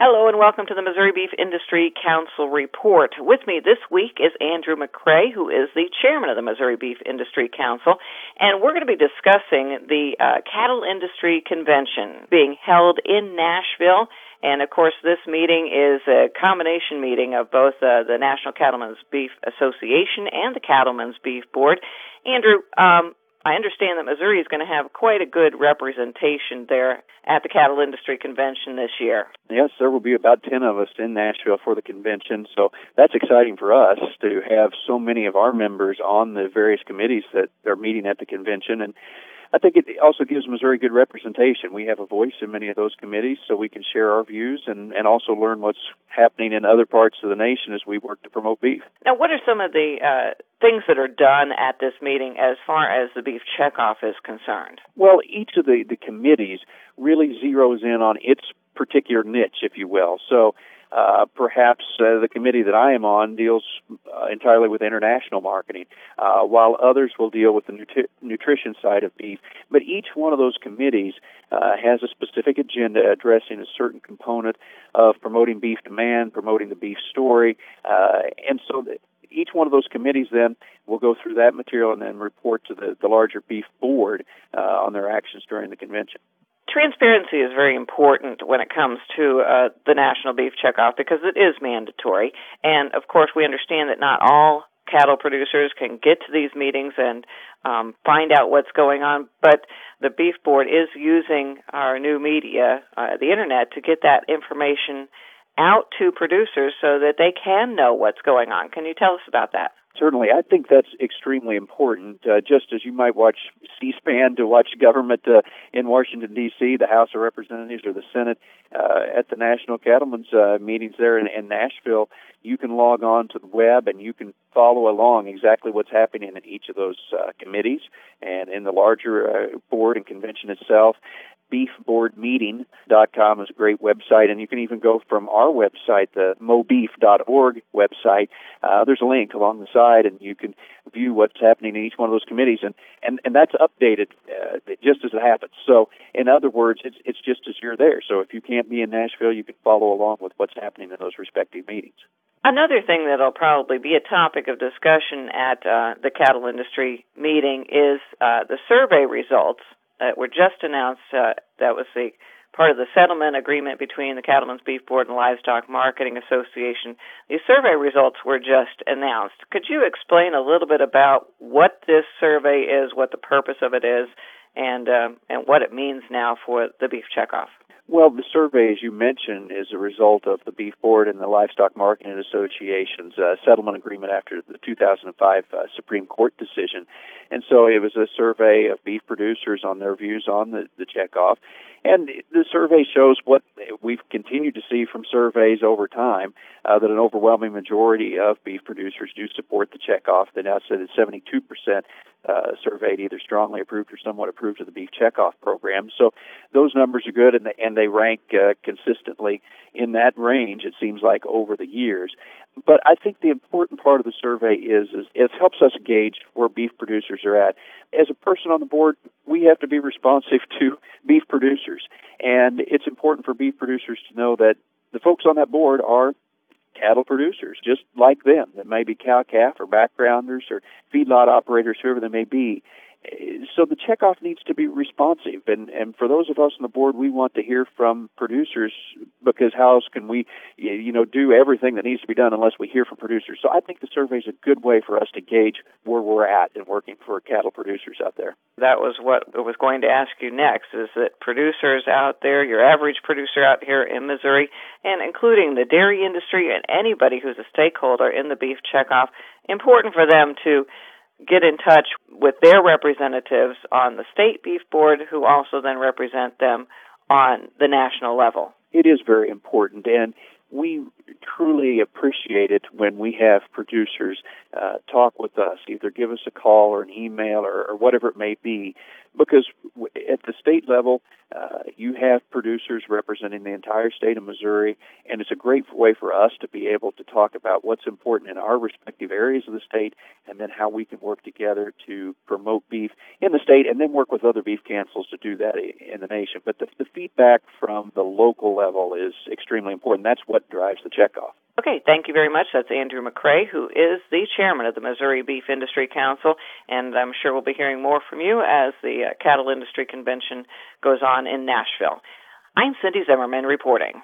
Hello and welcome to the Missouri Beef Industry Council Report. With me this week is Andrew McCrea, who is the chairman of the Missouri Beef Industry Council, and we're going to be discussing the uh, Cattle Industry Convention being held in Nashville. And of course, this meeting is a combination meeting of both uh, the National Cattlemen's Beef Association and the Cattlemen's Beef Board. Andrew, um, I understand that Missouri is going to have quite a good representation there at the Cattle Industry Convention this year. Yes, there will be about 10 of us in Nashville for the convention, so that's exciting for us to have so many of our members on the various committees that are meeting at the convention. And I think it also gives Missouri good representation. We have a voice in many of those committees, so we can share our views and, and also learn what's happening in other parts of the nation as we work to promote beef. Now, what are some of the uh, things that are done at this meeting as far as the beef checkoff is concerned? Well, each of the, the committees really zeroes in on its particular niche, if you will. So uh, perhaps uh, the committee that I am on deals uh, entirely with international marketing, uh, while others will deal with the nutri- nutrition side of beef. But each one of those committees uh, has a specific agenda addressing a certain component of promoting beef demand, promoting the beef story, and so each one of those committees then will go through that material and then report to the, the larger beef board on their actions during the convention transparency is very important when it comes to uh, the national beef checkoff because it is mandatory. And of course, we understand that not all cattle producers can get to these meetings and um, find out what's going on. But the beef board is using our new media, uh, the internet, to get that information out to producers so that they can know what's going on. Can you tell us about that? Certainly, I think that's extremely important. Uh, just as you might watch C-SPAN to watch government uh, in Washington D.C., the House of Representatives or the Senate uh, at the National Cattlemen's uh, meetings there in, in Nashville, you can log on to the web and you can follow along exactly what's happening in each of those uh, committees and in the larger uh, board and convention itself beefboardmeeting.com is a great website, and you can even go from our website, the mobeef.org website. Uh, there's a link along the side, and you can view what's happening in each one of those committees, and and and that's updated uh, just as it happens. So, in other words, it's it's just as you're there. So, if you can't be in Nashville, you can follow along with what's happening in those respective meetings. Another thing that'll probably be a topic of discussion at uh, the cattle industry meeting is uh, the survey results that were just announced. Uh, that was the part of the settlement agreement between the Cattlemen's Beef Board and Livestock Marketing Association. These survey results were just announced. Could you explain a little bit about what this survey is, what the purpose of it is, and um, and what it means now for the beef checkoff? Well, the survey, as you mentioned, is a result of the Beef Board and the Livestock Marketing Association's uh, settlement agreement after the 2005 uh, Supreme Court decision. And so it was a survey of beef producers on their views on the, the checkoff. And the survey shows what we've continued to see from surveys over time uh, that an overwhelming majority of beef producers do support the checkoff. They now say that 72% uh, surveyed either strongly approved or somewhat approved of the beef checkoff program. So those numbers are good, and they, and they rank uh, consistently in that range. It seems like over the years. But I think the important part of the survey is, is it helps us gauge where beef producers are at. As a person on the board, we have to be responsive to beef producers, and it's important for beef producers to know that the folks on that board are cattle producers, just like them, that may be cow calf or backgrounders or feedlot operators, whoever they may be so the checkoff needs to be responsive. And and for those of us on the board we want to hear from producers because how else can we you know do everything that needs to be done unless we hear from producers? So i think the survey is a good way for us to gauge where we're at in working for cattle producers out there. That was what i was going to ask you next is that producers out there your average producer out here in missouri and including the dairy industry and anybody who's a stakeholder in the beef checkoff important for them to get in touch with their representatives on the state beef board who also then represent them on the national level. It is very important and we truly appreciate it when we have producers uh, talk with us, either give us a call or an email or, or whatever it may be, because at the state level, uh, you have producers representing the entire state of Missouri, and it's a great way for us to be able to talk about what's important in our respective areas of the state, and then how we can work together to promote beef in the state, and then work with other beef councils to do that in the nation. But the, the feedback from the local level is extremely important. That's what drives the checkoff. Okay, thank you very much. That's Andrew McCrea, who is the chairman of the Missouri Beef Industry Council, and I'm sure we'll be hearing more from you as the uh, Cattle Industry Convention goes on in Nashville. I'm Cindy Zimmerman reporting.